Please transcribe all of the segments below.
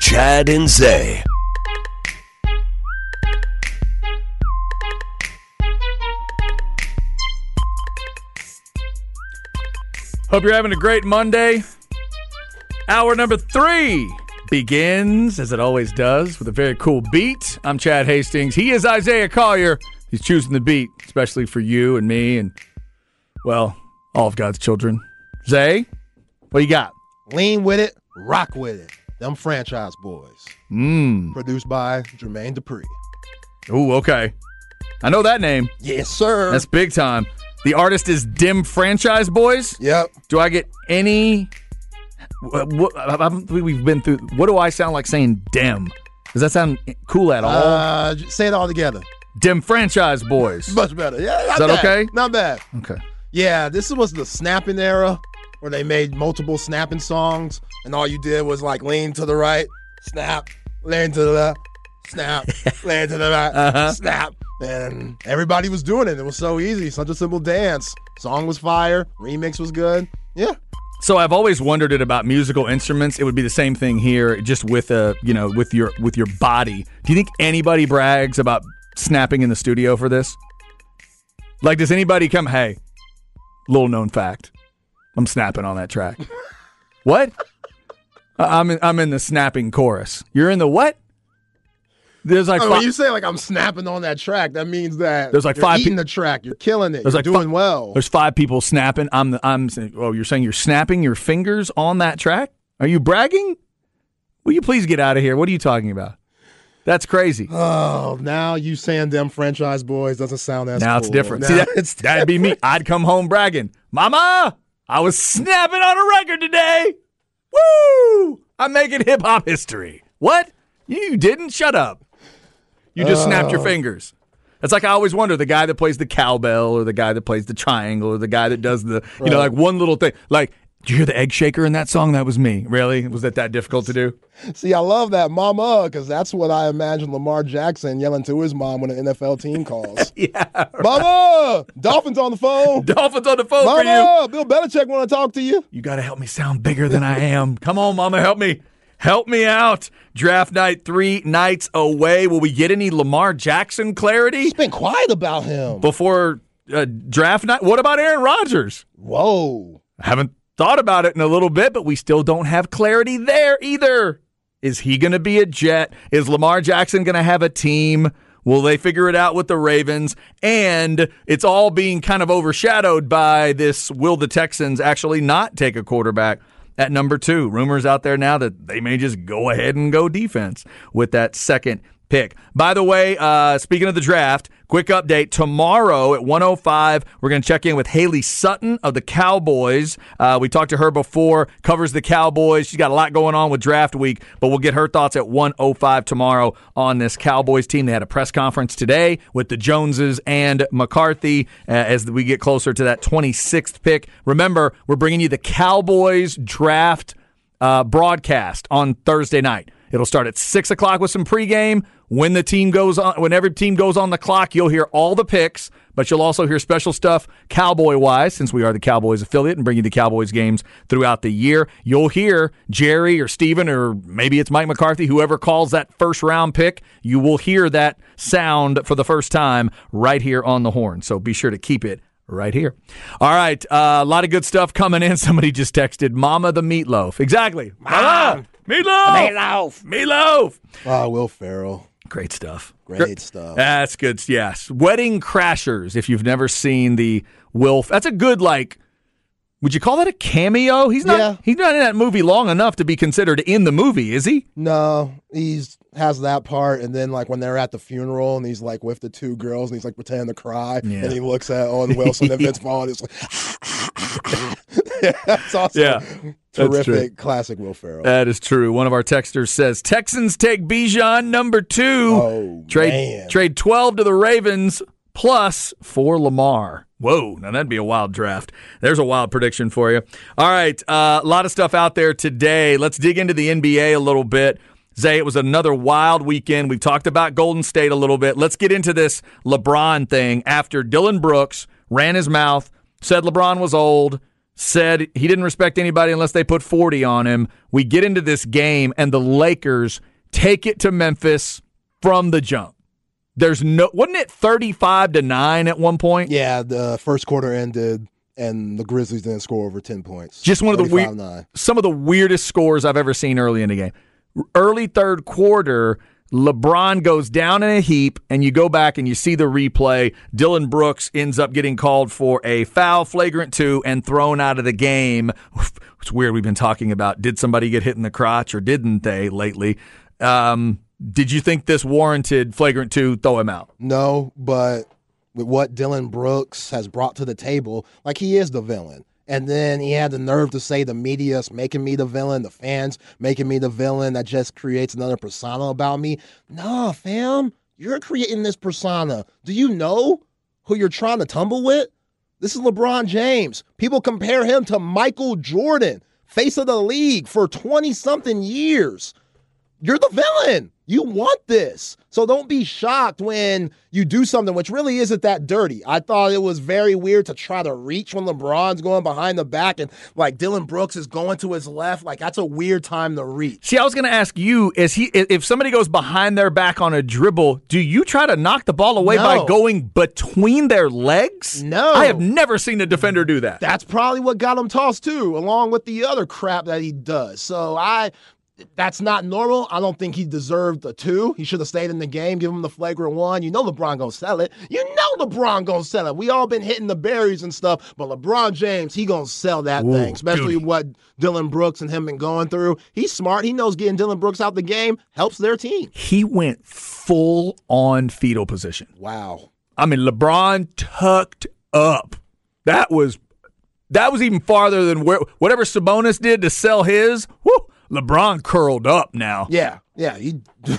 Chad and Zay. Hope you're having a great Monday. Hour number three begins, as it always does, with a very cool beat. I'm Chad Hastings. He is Isaiah Collier. He's choosing the beat, especially for you and me and, well, all of God's children. Zay, what you got? Lean with it, rock with it. Them franchise boys. Mmm. Produced by Jermaine Dupri. Ooh, okay. I know that name. Yes, sir. That's big time. The artist is Dim Franchise Boys. yep. Do I get any? What, what, we've been through. What do I sound like saying? Dim. Does that sound cool at all? Uh, say it all together. Dim Franchise Boys. Much better. Yeah, not that bad. okay? Not bad. Okay. Yeah, this was the snapping era where they made multiple snapping songs, and all you did was like lean to the right, snap, lean to the left, snap, lean to the right, Uh-huh. snap. And everybody was doing it. It was so easy. Such a simple dance. Song was fire. Remix was good. Yeah. So I've always wondered it about musical instruments. It would be the same thing here, just with a you know with your with your body. Do you think anybody brags about snapping in the studio for this? Like, does anybody come? Hey, little known fact, I'm snapping on that track. what? I- I'm in, I'm in the snapping chorus. You're in the what? There's like Oh, when you say like I'm snapping on that track, that means that There's like you're five eating pe- the track. You're killing it. There's you're like doing well. There's five people snapping. I'm the, I'm saying, oh, you're saying you're snapping your fingers on that track? Are you bragging? Will you please get out of here? What are you talking about? That's crazy. Oh, now you saying them franchise boys doesn't sound as now it's different. Now See, that, it's that'd be me. I'd come home bragging, Mama, I was snapping on a record today. Woo! I'm making hip hop history. What? You didn't? Shut up. You just snapped your uh. fingers. That's like I always wonder the guy that plays the cowbell or the guy that plays the triangle or the guy that does the, you know, like one little thing. Like, did you hear the egg shaker in that song? That was me. Really? Was it that difficult to do? See, I love that mama because that's what I imagine Lamar Jackson yelling to his mom when an NFL team calls. Yeah. mama, Dolphins on the phone. Dolphins on the phone for you. Mama, Bill Belichick want to talk to you. You got to help me sound bigger than I am. Come on, mama, help me. Help me out. Draft night three nights away. Will we get any Lamar Jackson clarity It's been quiet about him. before uh, draft night? What about Aaron Rodgers? Whoa. I haven't thought about it in a little bit, but we still don't have clarity there either. Is he going to be a Jet? Is Lamar Jackson going to have a team? Will they figure it out with the Ravens? And it's all being kind of overshadowed by this will the Texans actually not take a quarterback at number two? Rumors out there now that they may just go ahead and go defense with that second pick. By the way, uh, speaking of the draft, quick update. Tomorrow at 105, we're going to check in with Haley Sutton of the Cowboys. Uh, we talked to her before, covers the Cowboys. She's got a lot going on with draft week, but we'll get her thoughts at 105 tomorrow on this Cowboys team. They had a press conference today with the Joneses and McCarthy uh, as we get closer to that 26th pick. Remember, we're bringing you the Cowboys draft uh, broadcast on Thursday night. It'll start at six o'clock with some pregame. When the team goes on, when every team goes on the clock, you'll hear all the picks, but you'll also hear special stuff Cowboy wise, since we are the Cowboys affiliate and bring you the Cowboys games throughout the year. You'll hear Jerry or Stephen or maybe it's Mike McCarthy, whoever calls that first round pick. You will hear that sound for the first time right here on the horn. So be sure to keep it right here. All right, uh, a lot of good stuff coming in. Somebody just texted, "Mama the meatloaf." Exactly, Mama meatloaf, meatloaf, meatloaf. Ah, Will Ferrell. Great stuff. Great stuff. That's good. Yes, Wedding Crashers. If you've never seen the Will, that's a good like. Would you call that a cameo? He's not. Yeah. He's not in that movie long enough to be considered in the movie, is he? No, he's has that part, and then like when they're at the funeral, and he's like with the two girls, and he's like pretending to cry, Yeah. and he looks at Owen Wilson and Vince Vaughn, and it's like, that's awesome. Yeah, that's terrific, classic Will Ferrell. That is true. One of our texters says Texans take Bijan number two. Oh, trade man. trade twelve to the Ravens plus for Lamar. Whoa, now that'd be a wild draft. There's a wild prediction for you. All right, uh, a lot of stuff out there today. Let's dig into the NBA a little bit. Zay, it was another wild weekend. We've talked about Golden State a little bit. Let's get into this LeBron thing after Dillon Brooks ran his mouth, said LeBron was old, said he didn't respect anybody unless they put 40 on him. We get into this game, and the Lakers take it to Memphis from the jump. There's no, wasn't it 35 to 9 at one point? Yeah, the first quarter ended and the Grizzlies didn't score over 10 points. Just one of the weird, some of the weirdest scores I've ever seen early in the game. Early third quarter, LeBron goes down in a heap, and you go back and you see the replay. Dillon Brooks ends up getting called for a foul, flagrant two, and thrown out of the game. It's weird. We've been talking about did somebody get hit in the crotch or didn't they lately? Um, did you think this warranted flagrant two? Throw him out. No, but with what Dillon Brooks has brought to the table, like he is the villain. And then he had the nerve to say the media's making me the villain, the fans making me the villain. That just creates another persona about me. Nah, fam, you're creating this persona. Do you know who you're trying to tumble with? This is LeBron James. People compare him to Michael Jordan, face of the league for 20 something years. You're the villain. You want this. So don't be shocked when you do something which really isn't that dirty. I thought it was very weird to try to reach when LeBron's going behind the back and like Dillon Brooks is going to his left. Like that's a weird time to reach. See, I was going to ask you: Is he if somebody goes behind their back on a dribble, do you try to knock the ball away No. by going between their legs? No. I have never seen a defender do that. That's probably what got him tossed too, along with the other crap that he does. So I that's not normal. I don't think he deserved a two. He should have stayed in the game, give him the flagrant one. You know LeBron gonna sell it. You know LeBron gonna sell it. We all been hitting the berries and stuff, but LeBron James, he gonna sell that Ooh, thing. Especially duty. what Dillon Brooks and him been going through. He's smart. He knows getting Dillon Brooks out the game helps their team. He went full on fetal position. Wow. I mean, LeBron tucked up. That was that was even farther than where whatever Sabonis did to sell his. Whew, LeBron curled up now. Yeah. Yeah. He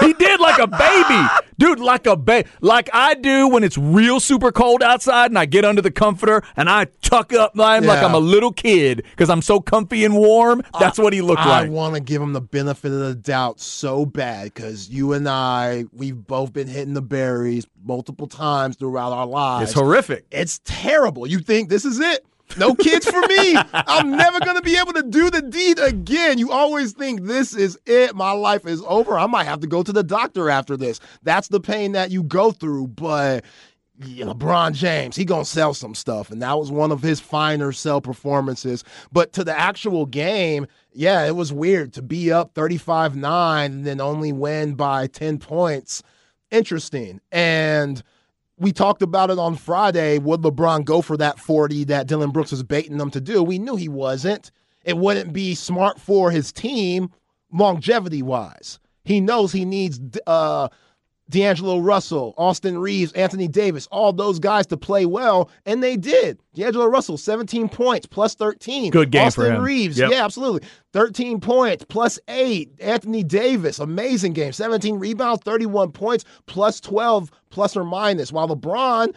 He did like a baby, dude, like a baby, like I do when it's real super cold outside, and I get under the comforter and I tuck up line like Yeah. I'm a little kid because I'm so comfy and warm. That's what he looked I like. I want to give him the benefit of the doubt so bad because you and I, we've both been hitting the berries multiple times throughout our lives. It's horrific. It's terrible. You think this is it? No kids for me. I'm never going to be able to do the deed again. You always think this is it. My life is over. I might have to go to the doctor after this. That's the pain that you go through. But yeah, LeBron James, he gonna sell some stuff, and that was one of his finer sell performances. But to the actual game, yeah, it was weird to be up 35-9 and then only win by 10 points. Interesting. And we talked about it on Friday. Would LeBron go for that 40 that Dillon Brooks was baiting them to do? We knew he wasn't. It wouldn't be smart for his team longevity wise. He knows he needs uh, D'Angelo Russell, Austin Reaves, Anthony Davis, all those guys to play well, and they did. D'Angelo Russell, 17 points, plus 13. Good game Austin for him. Reaves, Yep. yeah, absolutely. 13 points, plus 8. Anthony Davis, amazing game. 17 rebounds, 31 points, plus 12, plus or minus. While LeBron,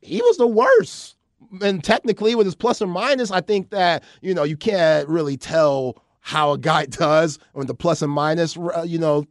he was the worst. And technically, with his plus or minus, I think that, you know, you can't really tell how a guy does with the plus and minus, uh, you know,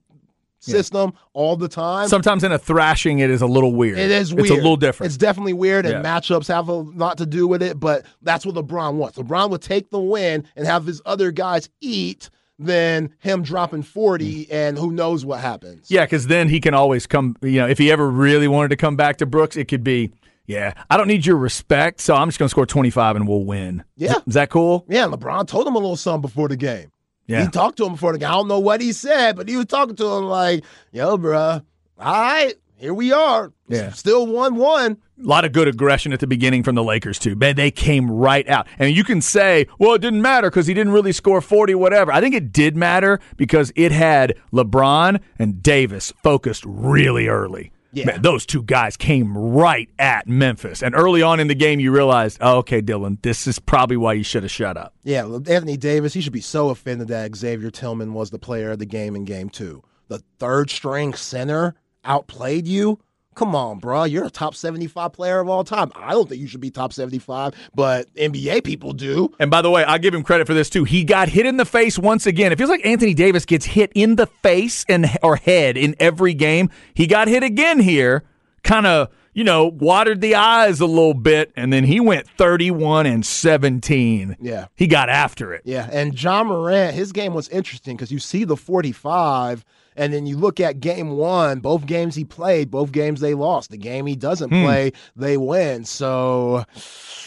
system all the time. Sometimes in a thrashing, it is a little weird. It is weird. It's a little different. It's definitely weird, and Yeah. matchups have a lot to do with it. But that's what LeBron wants. LeBron would take the win and have his other guys eat than him dropping forty, mm. and who knows what happens. Yeah, because then he can always come. You know, if he ever really wanted to come back to Brooks, it could be, yeah, I don't need your respect, so I'm just going to score 25 and we'll win. Yeah. Is that cool? Yeah, LeBron told him a little something before the game. Yeah. He talked to him before the game. I don't know what he said, but he was talking to him like, "Yo, bruh, all right, here we are. Yeah. still one one. A lot of good aggression at the beginning from the Lakers too. Man, they came right out. And you can say, well, it didn't matter because he didn't really score 40, whatever. I think it did matter because it had LeBron and Davis focused really early. Yeah. Man, those two guys came right at Memphis. And early on in the game, you realized, oh, okay, Dillon, this is probably why you should have shut up. Yeah, Anthony Davis, he should be so offended that Xavier Tillman was the player of the game in game two. The third string center outplayed you. Come on, bro. You're a top 75 player of all time. I don't think you should be top 75, but NBA people do. And by the way, I give him credit for this too. He got hit in the face once again. It feels like Anthony Davis gets hit in the face and or head in every game. He got hit again here, kind of you know, watered the eyes a little bit, and then he went 31 and 17. Yeah. He got after it. Yeah, and Ja Morant, his game was interesting because you see the 45, and then you look at game one, both games he played, both games they lost. The game he doesn't Hmm. play, they win. So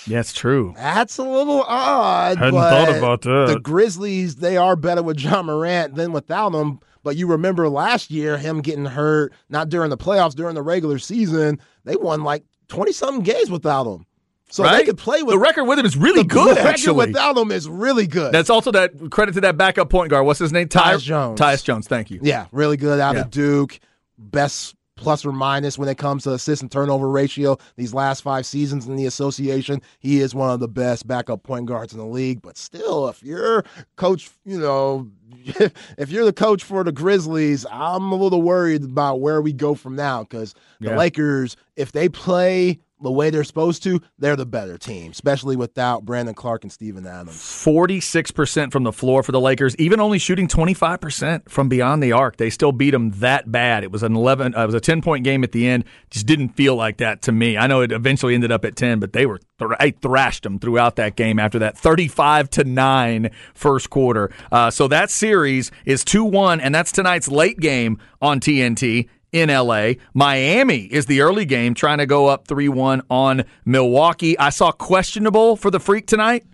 Yeah, it's true. that's a little odd. Hadn't but thought about that. The Grizzlies, they are better with Ja Morant than without him. But you remember last year, him getting hurt, not during the playoffs, during the regular season, they won like 20 something games without him. So they Right? could play with the record with him is really good, The record actually. without him is really good. That's also that credit to that backup point guard. What's his name? Ty- Tyus Jones. Tyus Jones. Thank you. Yeah, really good out Yeah. of Duke. Best plus or minus when it comes to assist and turnover ratio. These last five seasons in the association, he is one of the best backup point guards in the league. But still, if you're coach, you know, if you're the coach for the Grizzlies, I'm a little worried about where we go from now because the Yeah. Lakers, if they play the way they're supposed to, they're the better team, especially without Brandon Clarke and Steven Adams. 46% from the floor for the Lakers, even only shooting 25% from beyond the arc. They still beat them that bad. It was an 11 uh, it was a 10-point game at the end. Just didn't feel like that to me. I know it eventually ended up at 10, but they were thr- thrashed them throughout that game after that 35 to 9 first quarter. Uh, so that series is 2-1 and that's tonight's late game on TNT in LA. Miami is the early game trying to go up 3-1 on Milwaukee. I saw questionable for the Freak tonight.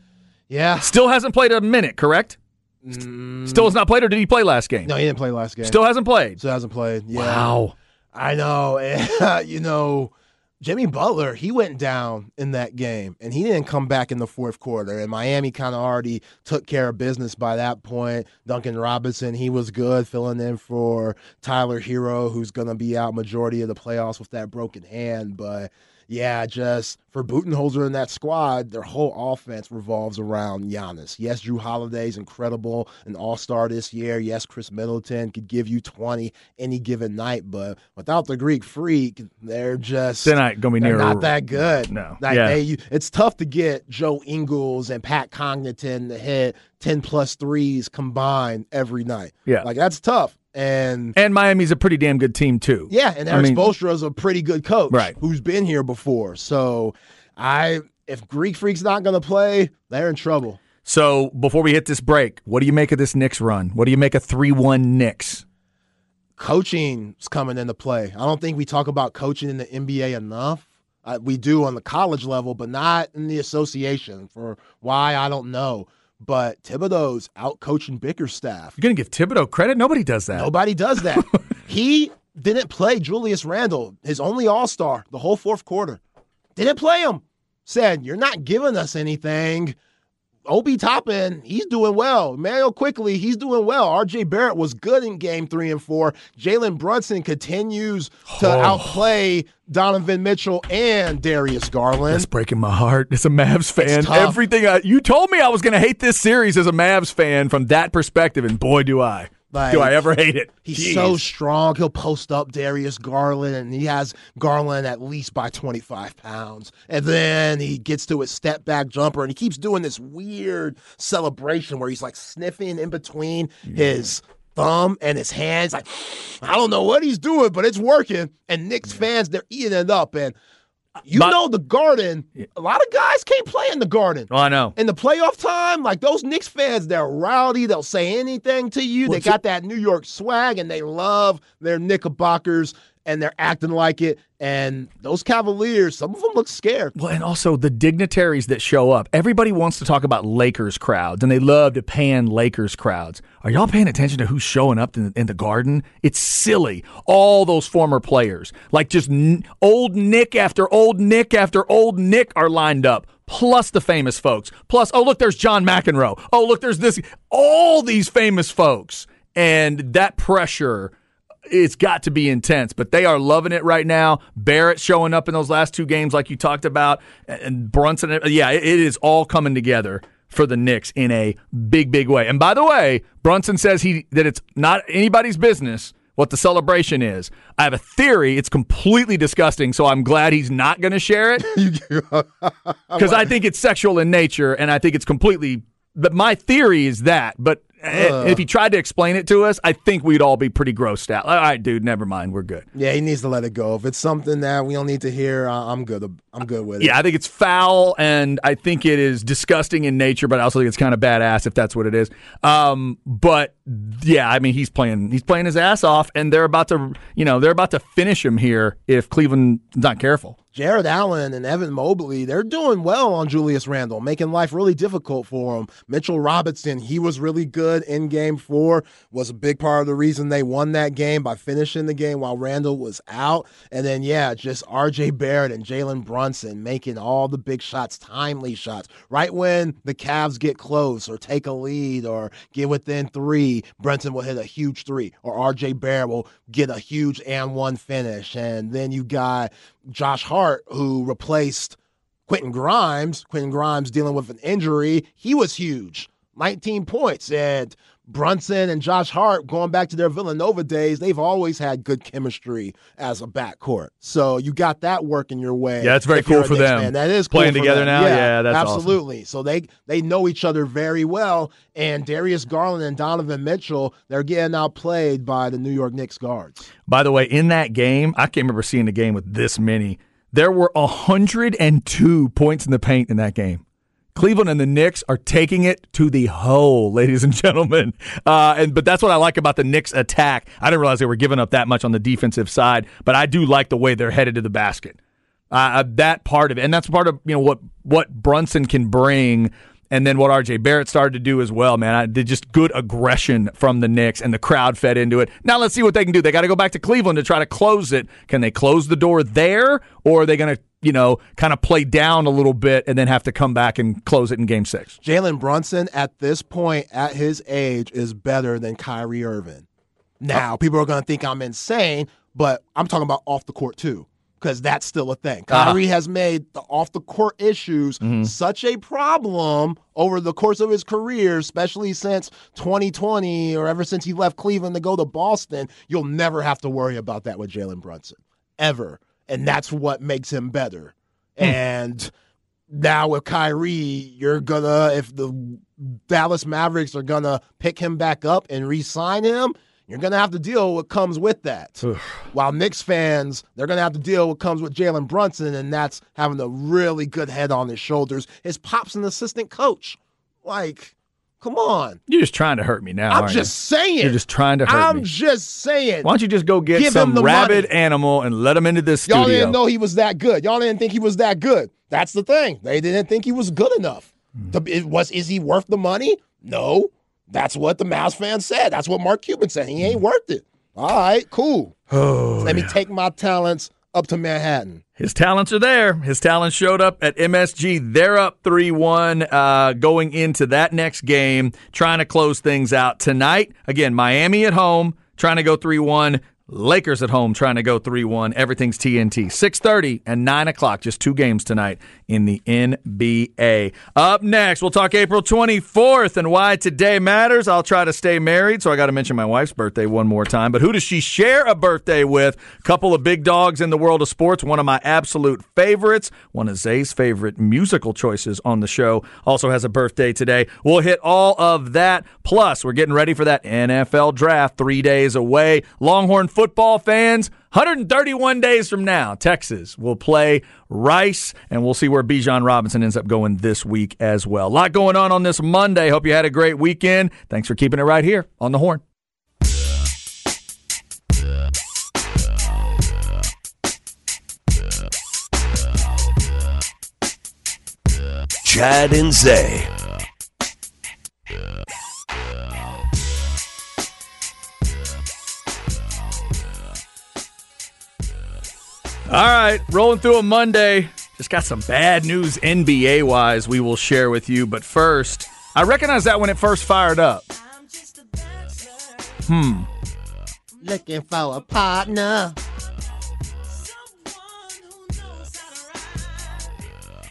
Yeah. Still hasn't played a minute, correct? St- mm. Still has not played, or did he play last game? No, he didn't play last game. Still hasn't played. Still hasn't played. Yeah. Wow. I know. You know, Jimmy Butler, he went down in that game and he didn't come back in the fourth quarter. And Miami kind of already took care of business by that point. Duncan Robinson, he was good filling in for Tyler Herro, who's going to be out majority of the playoffs with that broken hand. But yeah, just for Budenholzer in that squad, their whole offense revolves around Giannis. Yes, Jrue Holiday's incredible, an all star this year. Yes, Khris Middleton could give you 20 any given night, but without the Greek freak, they're just. They're not going to be near. not that good. No. Like Yeah. they, it's tough to get Joe Ingles and Pat Connaughton to hit 10 plus threes combined every night. Yeah. Like that's tough. And and Miami's a pretty damn good team too. yeah, and I Erik mean- Spoelstra's a pretty good coach, Right. Who's been here before. So, I if Greek Freak's not going to play, they're in trouble. So before we hit this break, what do you make of this Knicks run? What do you make of three one Knicks? Coaching's coming into play. I don't think we talk about coaching in the NBA enough. Uh, we do on the college level, but not in the association. For why I don't know. But Thibodeau's out coaching Bickerstaff. You're going to give Thibodeau credit? Nobody does that. Nobody does that. he didn't play Julius Randle, his only All Star, the whole fourth quarter. Didn't play him. Said, You're not giving us anything. Obi Toppin, he's doing well. Mario quickly, he's doing well. RJ Barrett was good in game three and four. Jalen Brunson continues to Oh. outplay Donovan Mitchell and Darius Garland. That's breaking my heart as a Mavs fan. Everything I, you told me I was going to hate this series as a Mavs fan from that perspective, and boy, do I! Like, do I ever hate it? He's Jeez. so strong. He'll post up Darius Garland, and he has Garland at least by 25 pounds. And then he gets to his step back jumper, and he keeps doing this weird celebration where he's like sniffing in between his thumb and his hands. Like, I don't know what he's doing, but it's working. And Knicks fans, they're eating it up. And you But- know, the Garden, a lot of guys can't play in the Garden. Oh, I know. In the playoff time, like those Knicks fans, they're rowdy. They'll say anything to you. Well, they got that New York swag and they love their Knickerbockers and they're acting like it. And those Cavaliers, some of them look scared. Well, and also the dignitaries that show up. Everybody wants to talk about Lakers crowds, and they love to pan Lakers crowds. Are y'all paying attention to who's showing up in, in the garden? It's silly. All those former players, like just n- old Nick after old Nick after old Nick, are lined up. Plus the famous folks. Plus, oh look, there's John McEnroe. Oh look, there's this. All these famous folks, and that pressure it's got to be intense, but they are loving it right now. Barrett showing up in those last two games, like you talked about, and Brunson. Uh, yeah, it it is all coming together for the Knicks in a big, big way. And by the way, Brunson says he that it's not anybody's business what the celebration is. I have a theory; it's completely disgusting. So I'm glad he's not going to share it because I think it's sexual in nature, and I think it's completely. But my theory is that. But And if he tried to explain it to us, I think we'd all be pretty grossed out. All right, dude, never mind. We're good. Yeah, he needs to let it go. If it's something that we don't need to hear, I'm good. I'm good with it. Yeah, I think it's foul, and I think it is disgusting in nature, but I also think it's kind of badass if that's what it is. Um, but yeah, I mean, he's playing he's playing his ass off, and they're about to you know they're about to finish him here if Cleveland's not careful. Jarrett Allen and Evan Mobley, they're doing well on Julius Randle, making life really difficult for him. Mitchell Robinson, he was really good in game four, was a big part of the reason they won that game by finishing the game while Randle was out. And then, yeah, just RJ Barrett and Jalen Brunson making all the big shots, timely shots. Right when the Cavs get close or take a lead or get within three, Brunson will hit a huge three, or RJ Barrett will get a huge and one finish. And then you got Josh Hart, who replaced Quentin Grimes. Quentin Grimes dealing with an injury. He was huge. 19 points. And Brunson and Josh Hart, going back to their Villanova days, they've always had good chemistry as a backcourt. So you got that working your way. Yeah, that's very cool for them. Fan. That is playing cool together now. Yeah, yeah that's absolutely. Awesome. So they they know each other very well. And Darius Garland and Donovan Mitchell, they're getting outplayed by the New York Knicks guards. By the way, in that game, I can't remember seeing a game with this many. There were 102 points in the paint in that game. Cleveland and the Knicks are taking it to the hole, ladies and gentlemen. Uh, and but that's what I like about the Knicks attack. I didn't realize they were giving up that much on the defensive side, but I do like the way they're headed to the basket. Uh, that part of it, and that's part of you know what what Brunson can bring and then what RJ Barrett started to do as well, man. I did just good aggression from the Knicks, and the crowd fed into it. Now let's see what they can do. They got to go back to Cleveland to try to close it. Can they close the door there, or are they going to, you know, kind of play down a little bit and then have to come back and close it in Game Six? Jalen Brunson at this point, at his age, is better than Kyrie Irving. Now, people are going to think I'm insane, but I'm talking about off the court too because that's still a thing. Uh-huh. Kyrie has made the off the court issues mm-hmm. such a problem over the course of his career, especially since 2020 or ever since he left Cleveland to go to Boston. You'll never have to worry about that with Jalen Brunson ever, and that's what makes him better. Hmm. And now with Kyrie, you're gonna if the Dallas Mavericks are gonna pick him back up and re-sign him you're to have to deal with what comes with that. While Knicks fans, they're to have to deal with what comes with Jalen Brunson, and that's having a really good head on his shoulders. His pop's an assistant coach. Like, come on. You're just trying to hurt me now. I'm just you? saying. You're just trying to hurt I'm me. I'm just saying. Why don't you just go get Give some rabid money. animal and let him into this Y'all didn't know he was that good. Y'all didn't think he was that good. That's the thing. They didn't think he was good enough. Mm. To, was is he worth the money? No. That's what the Mavs fans said. That's what Mark Cuban said. He ain't worth it. All right, cool. Oh, Let me take my talents up to Manhattan. His talents are there. His talents showed up at MSG. They're up 3 1 uh, going into that next game, trying to close things out tonight. Again, Miami at home, trying to go 3 1. Lakers at home trying to go 3-1. Everything's TNT. 6:30 and 9 o'clock. Just two games tonight in the NBA. Up next, we'll talk April 24th and why today matters. I'll try to stay married, so I got to mention my wife's birthday one more time. But who does she share a birthday with? A couple of big dogs in the world of sports. One of my absolute favorites. One of Zay's favorite musical choices on the show. Also has a birthday today. We'll hit all of that. Plus, we're getting ready for that NFL draft three days away. Longhorn football fans, 131 days from now, Texas will play Rice, and we'll see where Bijan Robinson ends up going this week as well. A lot going on on this Monday. Hope you had a great weekend. Thanks for keeping it right here on the horn. Chad and Zay. All right, rolling through a Monday. Just got some bad news NBA wise we will share with you. But first, I recognize that when it first fired up. Hmm. Looking for a partner.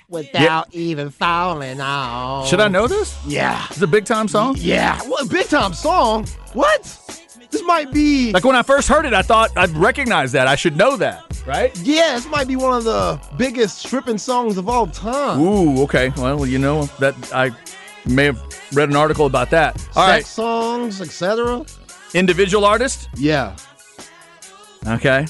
Without even falling off. Should I know this? Yeah. It's a big time song? Yeah. What big time song? What? This might be like when I first heard it, I thought I'd recognize that. I should know that, right? Yeah, this might be one of the biggest stripping songs of all time. Ooh, okay. Well, you know that I may have read an article about that. All Sex right, songs, etc. individual artist. Yeah. Okay,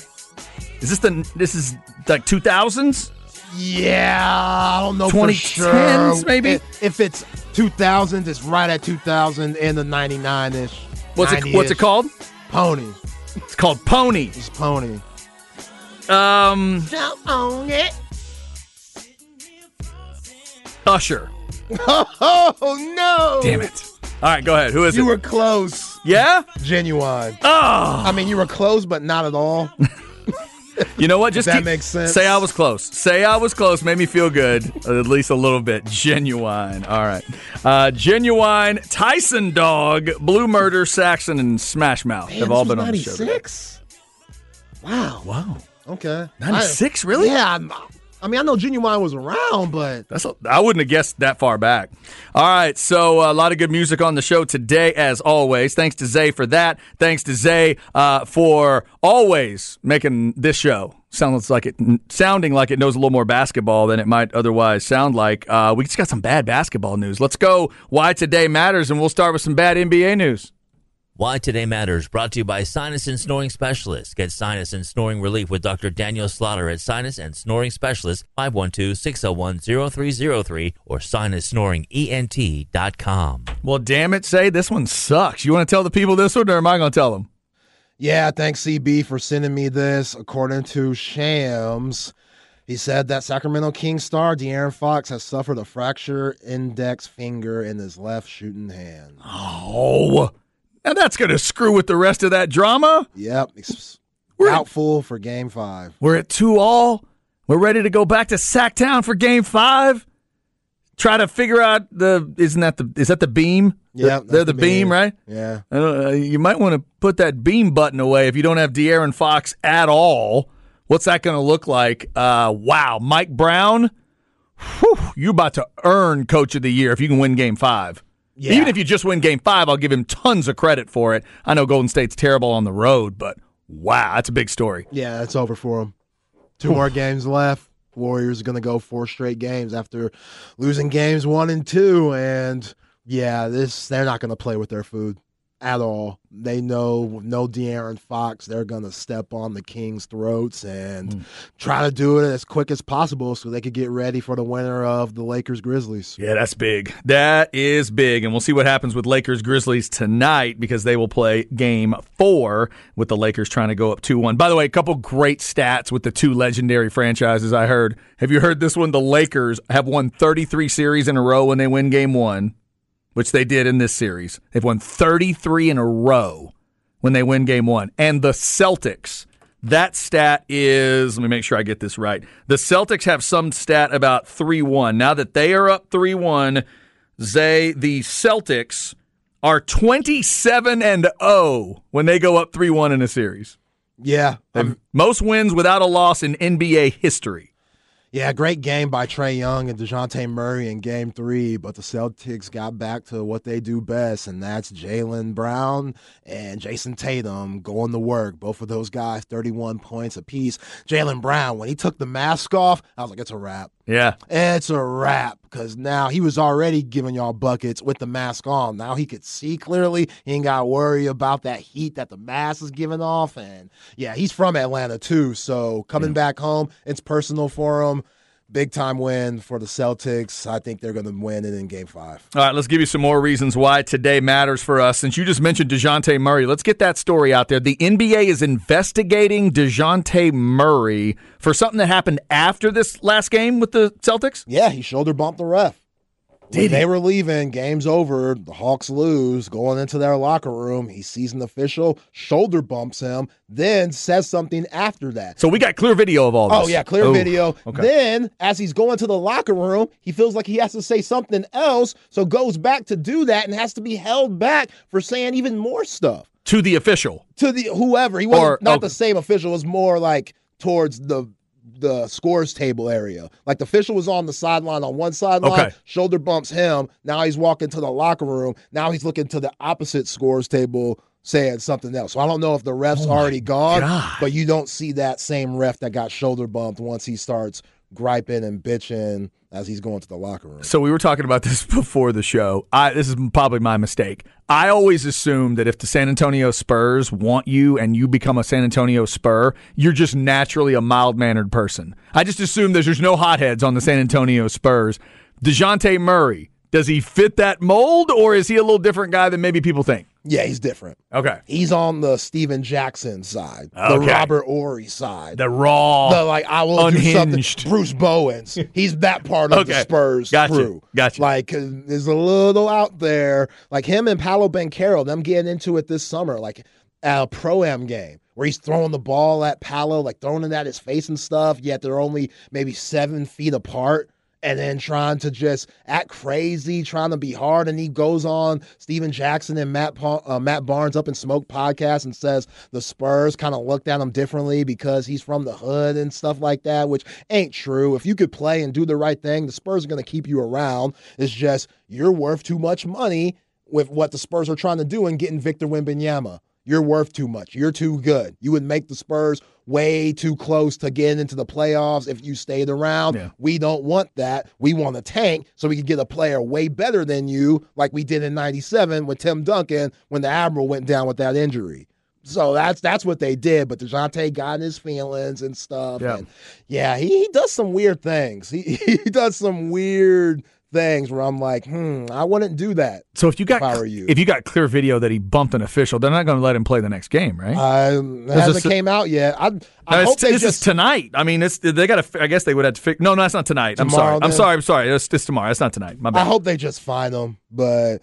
is this the this is like two thousands? Yeah, I don't know 2010s sure. maybe? If, if it's 2000, it's right at 2000 and the 99 ish. What's it What's it called? Pony. It's called Pony. It's Pony. Um, Don't own it. Usher. Oh no! Damn it! All right, go ahead. Who is it? You it? were close. yeah. Ginuwine. Oh, I mean, you were close, but not at all. you know what? Just that keep- makes sense. Say I was close. Say I was close. Made me feel good, at least a little bit. Ginuwine. All right. Uh, Ginuwine, Tyson Dog, Blue Murder, Saxon, and Smash Mouth have all been on the show. today. 96. Wow. Wow. Okay. 96, I- really? Yeah. I'm- I mean, I know Ginuwine was around, but That's a, I wouldn't have guessed that far back. All right, so uh, a lot of good music on the show today, as always. Thanks to Zay for that. Thanks to Zay uh, for always making this show sounds like it sounding like it knows a little more basketball than it might otherwise sound like. Uh, we just got some bad basketball news. Let's go. Why today matters, and we'll start with some bad NBA news. Why Today Matters, brought to you by Sinus and Snoring Specialists. Get sinus and snoring relief with Dr. Daniel Slaughter at Sinus and Snoring Specialists, 512-601-0303 or sinussnoringent.com. Well, damn it, Zay, this one sucks. You want to tell the people this one, or am I going to tell them? yeah, thanks CB for sending me this. According to Shams, he said that Sacramento Kings star De'Aaron Fox has suffered a fracture index finger in his left shooting hand. Oh, now that's going to screw with the rest of that drama. Yep, We're- doubtful for Game Five. We're at two all. We're ready to go back to Sacktown for game five. Try to figure out the isn't that the is that the beam? Yeah, they're the beam, right? Yeah. Uh, you might want to put that beam button away if you don't have De'Aaron Fox at all. What's that going to look like? Uh, wow, Mike Brown, whew, you're about to earn Coach of the Year if you can win Game Five. Yeah. Even if you just win Game Five, I'll give him tons of credit for it. I know Golden State's terrible on the road, but wow, that's a big story. Yeah, that's over for them. Two more games left. Warriors are going to go four straight games after losing games one and two. And yeah, this they're not going to play with their food at all. They know no De'Aaron Fox, they're going to step on the Kings' throats and hmm. try to do it as quick as possible so they could get ready for the winner of the Lakers Grizzlies. Yeah, that's big. That is big. And we'll see what happens with Lakers Grizzlies tonight because they will play game four with the Lakers trying to go up 2 1. By the way, a couple great stats with the two legendary franchises I heard. Have you heard this one? The Lakers have won 33 series in a row when they win game one, which they did in this series. They've won 33 in a row when they win game one. And the Celtics. That stat is, let me make sure I get this right. The Celtics have some stat about 3 1. Now that they are up 3 1, Zay, the Celtics are 27 and 0 when they go up 3 1 in a series. Yeah. Most wins without a loss in NBA history. Yeah, great game by Trae Young and DeJounte Murray in game three, but the Celtics got back to what they do best, and that's Jaylen Brown and Jayson Tatum going to work. Both of those guys, 31 points apiece. Jaylen Brown, when he took the mask off, I was like, it's a wrap. Yeah. It's a wrap because now he was already giving y'all buckets with the mask on. Now he could see clearly. He ain't got to worry about that heat that the mask is giving off. And yeah, he's from Atlanta too. So coming back home, it's personal for him. Big time win for the Celtics. I think they're going to win it in game five. All right, let's give you some more reasons why today matters for us. Since you just mentioned DeJounte Murray, let's get that story out there. The NBA is investigating DeJounte Murray for something that happened after this last game with the Celtics. Yeah, he shoulder bumped the ref. Did he? they were leaving, game's over, the Hawks lose, going into their locker room, he sees an official, shoulder bumps him, then says something after that. So we got clear video of all oh, this. Oh yeah, clear Oh, video. Okay. Then, as he's going to the locker room, he feels like he has to say something else, so goes back to do that and has to be held back for saying even more stuff to the official. to the whoever. He wasn't Or- not okay. the same official. It was more like towards the the scores table area. Like the official was on the sideline on one sideline, Okay. shoulder bumps him. Now he's walking to the locker room. Now he's looking to the opposite scores table saying something else. So I don't know if the ref's Oh already gone, God. but you don't see that same ref that got shoulder bumped once he starts griping and bitching as he's going to the locker room. So we were talking about this before the show. I this is probably my mistake. I always assume that if the San Antonio Spurs want you and you become a San Antonio Spur, you're just naturally a mild mannered person. I just assume there's there's no hotheads on the San Antonio Spurs. Dejounte Murray, does he fit that mold, or is he a little different guy than maybe people think? Yeah, he's different. Okay, He's on the Stephen Jackson side, the Robert Horry side. the raw. the like I will do Unhinged. something. Bruce Bowens, he's that part of the Okay. Spurs Gotcha. crew. Gotcha. Like there's a little out there, like him and Paolo Banchero, them getting into it this summer, like at a pro am game where he's throwing the ball at Paolo, like throwing it at his face and stuff. Yet they're only maybe seven feet apart. And then trying to just act crazy, trying to be hard, and he goes on Stephen Jackson and Matt Pa- uh, Matt Barnes up in Smoke podcast and says the Spurs kind of looked at him differently because he's from the hood and stuff like that, which ain't true. If you could play and do the right thing, the Spurs are going to keep you around. It's just you're worth too much money with what the Spurs are trying to do and getting Victor Wembanyama. You're worth too much. You're too good. You would make the Spurs way too close to getting into the playoffs if you stayed around. Yeah. We don't want that. We want a tank so we can get a player way better than you, like we did in '97 with Tim Duncan when the Admiral went down with that injury. So that's that's what they did. But Dejounte got in his feelings and stuff. Yeah. And yeah, he, he does some weird things. He he does some weird things where I'm like, hmm, I wouldn't do that. so if you got if you. if you got clear video that he bumped an official, they're not going to let him play the next game, right? Um, it hasn't came out yet. I, I hope they this just is tonight. I mean, it's they got to. I guess they would have to fix. No, no, that's not tonight. I'm sorry. Tomorrow, I'm sorry. I'm sorry. It's, it's tomorrow. It's not tonight. My bad. I hope they just find him. But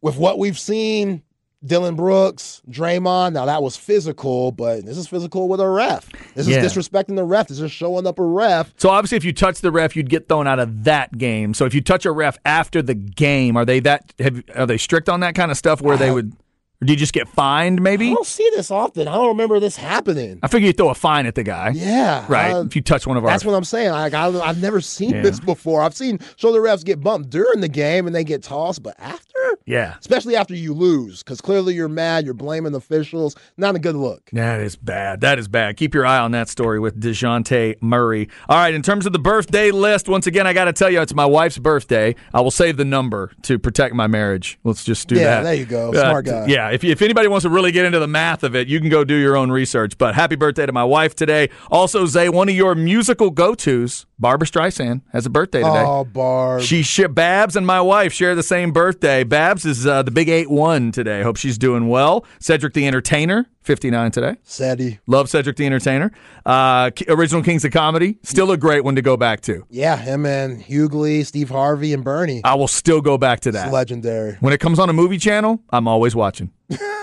with what we've seen, Dillon Brooks, Draymond, now that was physical, but this is physical with a ref. This Yeah. is disrespecting the ref. This is showing up a ref. so obviously, if you touch the ref, you'd get thrown out of that game. So if you touch a ref after the game, are they that? Have, are they strict on that kind of stuff? Where they I- would? Or do you just get fined? Maybe? I don't see this often. I don't remember this happening. I figure you throw a fine at the guy. Yeah. Right. uh, if you touch one of our. that's what I'm saying. Like I, I've never seen Yeah. this before. I've seen shoulder refs get bumped during the game and they get tossed, but after, yeah. especially after you lose, because clearly you're mad, you're blaming officials. Not a good look. That is bad. That is bad. Keep your eye on that story with DeJounte Murray. All right, in terms of the birthday list, once again, I got to tell you, it's my wife's birthday. I will save the number to protect my marriage. Let's just do Yeah, that. Yeah, there you go. Uh, Smart guy. Yeah, if, if anybody wants to really get into the math of it, you can go do your own research. But happy birthday to my wife today. Also, Zay, one of your musical go tos, Barbara Streisand, has a birthday today. Oh, Barb. She sh- Babs and my wife share the same birthday. Babs is uh, the big eight one today. Hope she's doing well. Cedric the Entertainer, fifty nine today. Seti. Love Cedric the Entertainer. Uh, original Kings of Comedy, still a great one to go back to. Yeah, him and Hughley, Steve Harvey, and Bernie. I will still go back to It's that. legendary. When it comes on a movie channel, I'm always watching.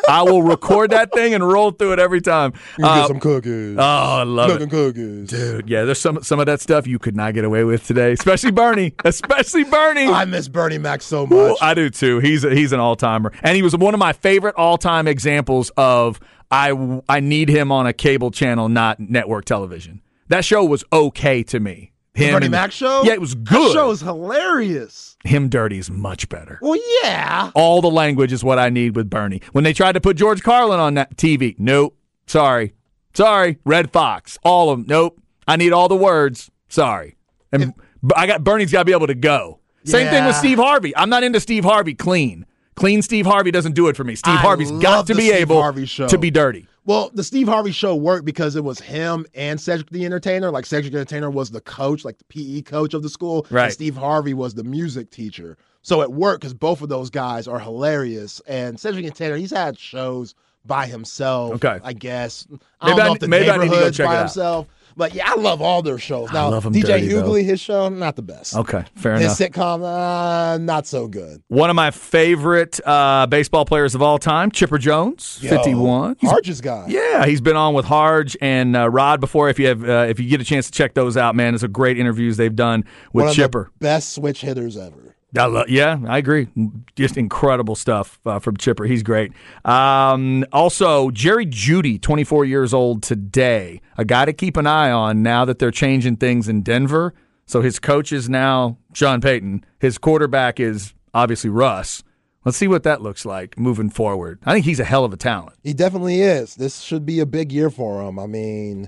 I will record that thing and roll through it every time. You Uh, get some cookies. oh, I love Cooking it. cookies. Dude, yeah, there's some some of that stuff you could not get away with today, especially Bernie, especially Bernie. I miss Bernie Mac so Ooh, much. I do too. He's a, he's an all timer, and he was one of my favorite all time examples of I I need him on a cable channel, not network television. That show was okay to me. The Him Bernie and- Mac show? Yeah, it was That good. show is hilarious. him dirty is much better. Well, yeah. All the language is what I need with Bernie. When they tried to put George Carlin on that TV, nope. Sorry, sorry. Redd Foxx, all of them. Nope. I need all the words. Sorry. And but I got Bernie's got to be able to go. Same thing with Steve Harvey. I'm not into Steve Harvey clean. Clean Steve Harvey doesn't do it for me. Steve I Harvey's got to be Steve able to be dirty. Well, the Steve Harvey show worked because it was him and Cedric the Entertainer. Like Cedric the Entertainer was the coach, like the PE coach of the school. Right. And Steve Harvey was the music teacher. So it worked because both of those guys are hilarious. And Cedric the Entertainer, he's had shows by himself. Okay. I guess. I Maybe don't I- if the maybe I need to go check by it out. himself. But yeah, I love all their shows. Now, love 'em DJ dirty, though. Hughley, his show, not the best. Okay, fair His enough. His sitcom, uh, not so good. One of my favorite uh, baseball players of all time, Chipper Jones, Yo, 51. He's Harge's guy. Yeah, he's been on with Harge and uh, Rod before. If you have, uh, if you get a chance to check those out, man, it's a great interviews they've done with One of Chipper. the best switch hitters ever. Yeah, I agree. Just incredible stuff uh, from Chipper. He's great. Um, also, Jerry Jeudy, 24 years old today, a guy to keep an eye on now that they're changing things in Denver. So his coach is now John Payton. His quarterback is obviously Russ. Let's see what that looks like moving forward. I think he's a hell of a talent. He definitely is. This should be a big year for him. I mean,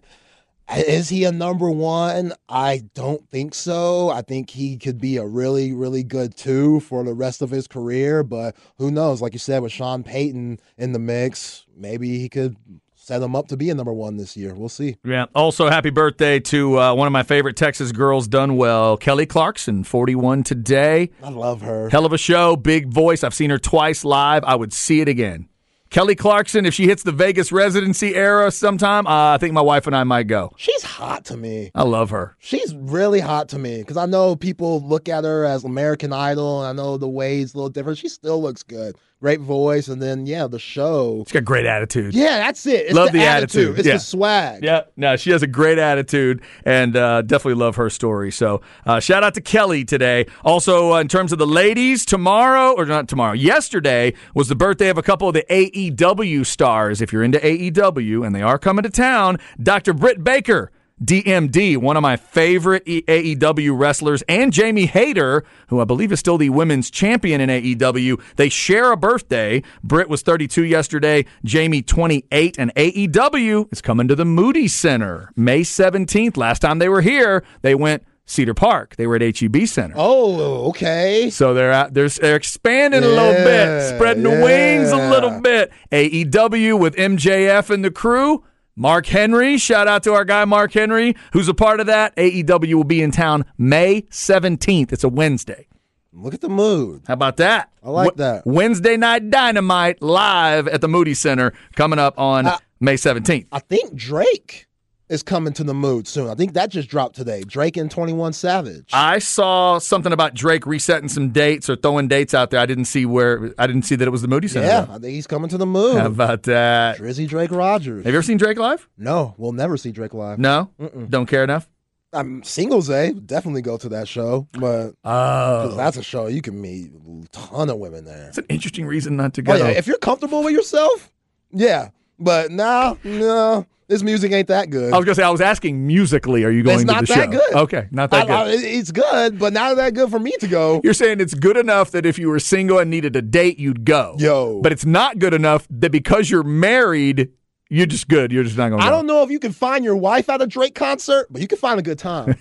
Is he a number one? I don't think so. I think he could be a really, really good two for the rest of his career. But who knows? Like you said, with Sean Payton in the mix, maybe he could set him up to be a number one this year. We'll see. Yeah. Also, happy birthday to uh, one of my favorite Texas girls done well, Kelly Clarkson, 41 today. I love her. Hell of a show, big voice. I've seen her twice live. I would see it again. Kelly Clarkson, if she hits the Vegas residency era sometime, uh, I think my wife and I might go. She's hot to me. I love her. She's really hot to me because I know people look at her as American Idol. And I know the way is a little different. She still looks good. Great voice. And then, yeah, the show. She's got great attitude. Yeah, that's it. It's Love the, the attitude. attitude. It's Yeah. the swag. Yeah, no, she has a great attitude and uh, definitely love her story. So, uh, shout out to Kelly today. Also, uh, in terms of the ladies, tomorrow, or not tomorrow, yesterday was the birthday of a couple of the AEW stars. If you're into AEW, and they are coming to town, Dr. Britt Baker. DMD, one of my favorite AEW wrestlers, and Jamie Hayter, who I believe is still the women's champion in AEW. They share a birthday. Britt was 32 yesterday, Jamie 28, and AEW is coming to the Moody Center May 17th. Last time they were here, they went Cedar Park. They were at HEB Center. Oh, okay. So they're out, they're, they're expanding a little bit, Yeah, spreading the wings a little bit. AEW with MJF and the crew. Mark Henry, shout out to our guy Mark Henry, who's a part of that. AEW will be in town May 17th. It's a Wednesday. Look at the mood. How about that? I like that. Wednesday Night Dynamite live at the Moody Center coming up on Uh, May 17th. I think Drake is coming to the mood soon. I think that just dropped today. Drake and 21 Savage. I saw something about Drake resetting some dates or throwing dates out there. I didn't see where I didn't see that it was the Moody Center. yeah, though. I think he's coming to the mood. How about that? Drizzy Drake Rogers. Have you ever seen Drake live? No, we'll never see Drake live. No, don't care enough. I'm singles A. Definitely go to that show, but Oh, that's a show you can meet a ton of women there. It's an interesting reason not to oh, go. Oh yeah, if you're comfortable with yourself, yeah. But no, no, this music ain't that good. I was gonna say I was asking musically. Are you going It's to not the that show? good. Okay, not that I- good. I- it's good, but not that good for me to go. You're saying it's good enough that if you were single and needed a date, you'd go. Yo. but it's not good enough that because you're married, you're just good. You're just not going. to I don't know if you can find your wife at a Drake concert, but you can find a good time.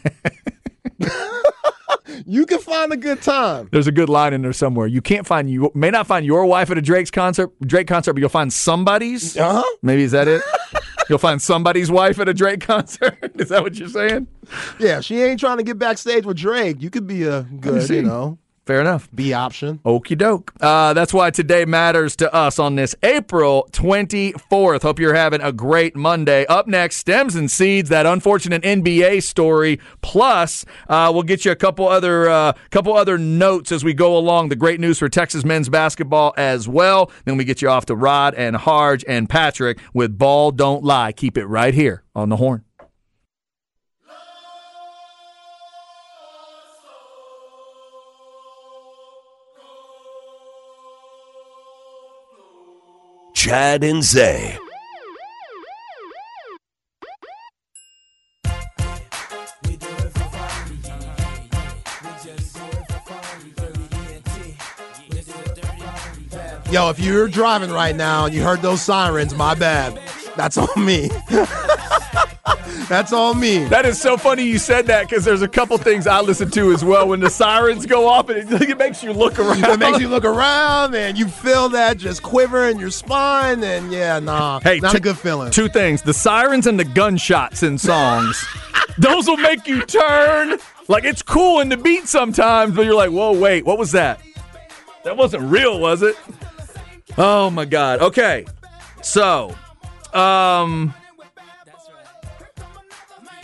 you can find a good time. There's a good line in there somewhere. You can't find you may not find your wife at a Drake's concert, Drake concert, but you'll find somebody's. Uh huh. Maybe is that it? you'll find somebody's wife at a Drake concert. is that what you're saying? Yeah, she ain't trying to get backstage with Drake. You could be uh, a good, see. you know, Fair enough. B option. Okie doke. Uh, that's why today matters to us on this April 24th. Hope you're having a great Monday. Up next, Stems and Seeds, that unfortunate NBA story. Plus, uh, we'll get you a couple other uh, couple other notes as we go along. The great news for Texas men's basketball as well. Then we get you off to Rod and Harge and Patrick with Ball Don't Lie. Keep it right here on the horn. Chad and Zay. Yo, if you're driving right now and you heard those sirens, my bad. That's on me. That's all me. That is so funny you said that because there's a couple things I listen to as well. When the sirens go off, and it, it makes you look around. It makes you look around and you feel that just quiver in your spine, and yeah, nah, Hey, not t- a good feeling. Two things: the sirens and the gunshots in songs. Those will make you turn. Like it's cool in the beat sometimes, but you're like, "Whoa, wait, what was that? That wasn't real, was it?" Oh my god. Okay, so, um,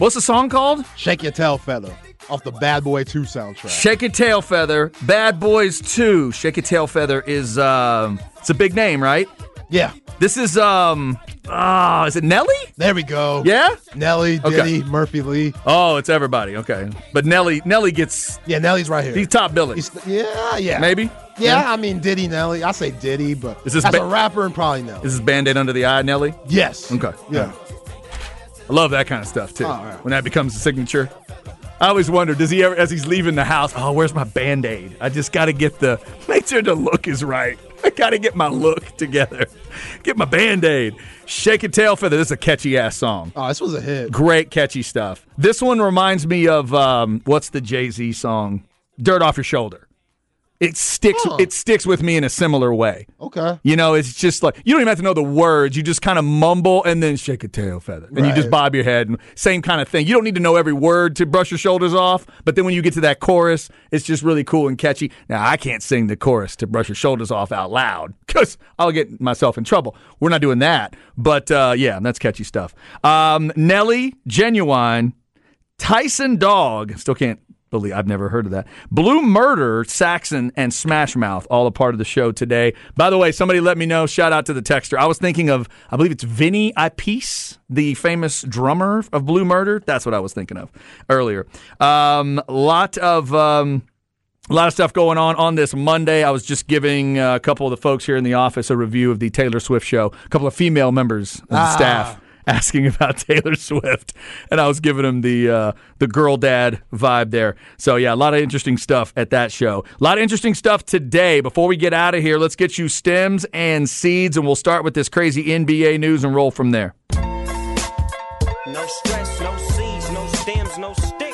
what's the song called? Shake your tail feather off the Bad Boy 2 soundtrack. Shake Your Tail Feather, Bad Boys 2. Shake Your Tail Feather is um it's a big name, right? Yeah, This is um ah, is it Nelly? there we go. Yeah? Nelly, Okay. Diddy, Murphy Lee. Oh, it's everybody. Okay. But Nelly Nelly gets Yeah, Nelly's right here. he's top billing. He's- yeah, yeah. Maybe? Yeah, I mean Diddy, Nelly. I say Diddy, but Is this as ba- a rapper and probably Nelly. This is Band-Aid under the eye, Nelly. yes. Okay. Yeah. I love that kind of stuff too. Oh, right. When that becomes a signature. I always wonder, does he ever, as he's leaving the house, oh, where's my band aid? I just got to get the, make sure the look is right. I got to get my look together. Get my band aid. Shake a tail feather. This is a catchy ass song. Oh, this was a hit. Great catchy stuff. This one reminds me of um, what's the Jay Z song? Dirt off your shoulder. It sticks. Huh. It sticks with me in a similar way. Okay. You know, it's just like you don't even have to know the words. You just kind of mumble and then shake a tail feather, and you just bob your head. And same kind of thing. You don't need to know every word to brush your shoulders off. But then when you get to that chorus, it's just really cool and catchy. Now I can't sing the chorus to brush your shoulders off out loud because I'll get myself in trouble. We're not doing that. But uh, yeah, that's catchy stuff. Um, Nelly, Ginuwine. Tyson Dog, still can't believe I've never heard of that. Blue Murder, Saxon, and Smash Mouth, all a part of the show today. By the way, somebody let me know. Shout out to the texter. I was thinking of, I believe it's Vinny Appice, the famous drummer of Blue Murder. That's what I was thinking of earlier. Um, lot of. Um, a lot of stuff going on on this Monday. I was just giving a couple of the folks here in the office a review of the Taylor Swift show. A couple of female members of the staff asking about Taylor Swift, and I was giving them the uh, the girl dad vibe there. So yeah, a lot of interesting stuff at that show. A lot of interesting stuff today. Before we get out of here, let's get you stems and seeds, and we'll start with this crazy NBA news and roll from there. No stress, no seeds, no stems, no sticks.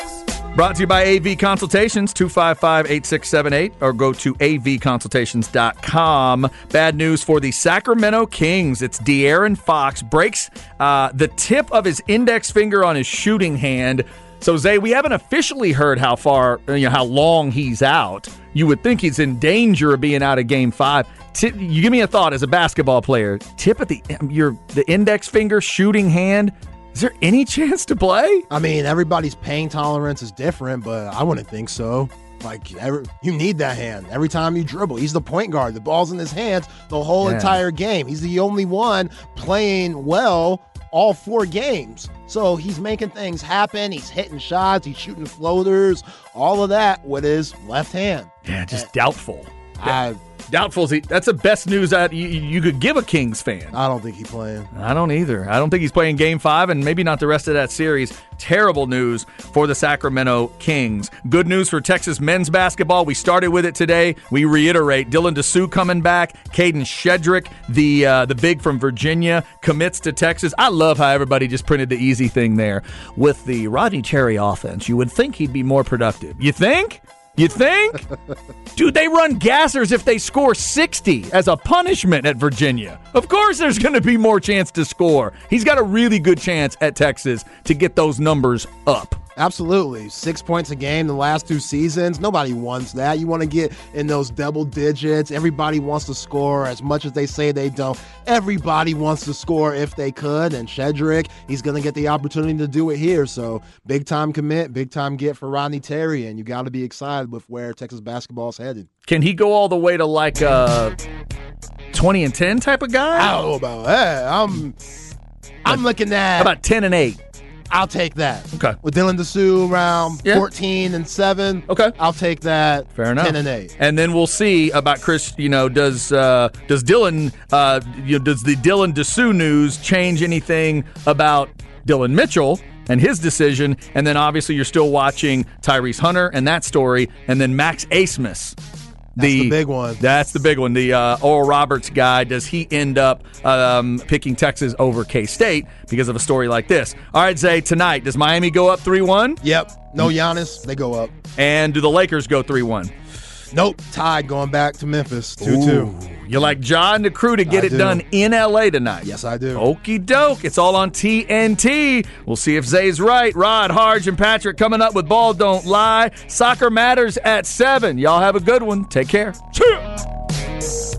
Brought to you by AV Consultations, 255 8678, or go to avconsultations.com. Bad news for the Sacramento Kings. It's De'Aaron Fox breaks uh, the tip of his index finger on his shooting hand. So, Zay, we haven't officially heard how far, you know, how long he's out. You would think he's in danger of being out of game five. Tip, you give me a thought as a basketball player. Tip at the your the index finger shooting hand. Is there any chance to play? I mean, everybody's pain tolerance is different, but I wouldn't think so. Like, every, you need that hand every time you dribble. He's the point guard. The ball's in his hands the whole Yeah. entire game. He's the only one playing well all four games. So he's making things happen. He's hitting shots. He's shooting floaters. All of that with his left hand. Yeah, just doubtful. I Doubtful. he- That's the best news that you, you could give a Kings fan. I don't think he's playing. I don't either. I don't think he's playing game five and maybe not the rest of that series. Terrible news for the Sacramento Kings. Good news for Texas men's basketball. We started with it today. We reiterate Dylan Disu coming back. Kadin Shedrick, the, uh, the big from Virginia, commits to Texas. I love how everybody just printed the easy thing there. With the Rodney Terry offense, you would think he'd be more productive. You think? You think? Dude, they run gassers if they score 60 as a punishment at Virginia. Of course, there's going to be more chance to score. He's got a really good chance at Texas to get those numbers up. Absolutely. Six points a game the last two seasons. Nobody wants that. You want to get in those double digits. Everybody wants to score as much as they say they don't. Everybody wants to score if they could. And Shedrick, he's going to get the opportunity to do it here. So big time commit, big time get for Rodney Terry. And you got to be excited with where Texas basketball is headed. Can he go all the way to like a 20 and 10 type of guy? I don't know about that. I'm, I'm looking at. How about 10 and 8? I'll take that. Okay. With Dylan Disu around Yeah. 14 and 7. Okay. I'll take that. Fair enough. 10 and 8. And then we'll see about Chris. You know, does uh, does Dylan? Uh, you know, does the Dylan Disu news change anything about Dillon Mitchell and his decision? And then obviously you're still watching Tyrese Hunter and that story, and then Max Abmas. The big one. That's the big one. The uh, Oral Roberts guy. Does he end up um, picking Texas over K State because of a story like this? All right, Zay. Tonight, does Miami go up three one? Yep. No Giannis. They go up. And do the Lakers go three one? Nope. Tied going back to Memphis. 2 2. You like John the crew to get I it do. done in LA tonight? Yes, I do. Okie doke. It's all on TNT. We'll see if Zay's right. Rod, Harge, and Patrick coming up with Ball Don't Lie. Soccer Matters at 7. Y'all have a good one. Take care. Cheers.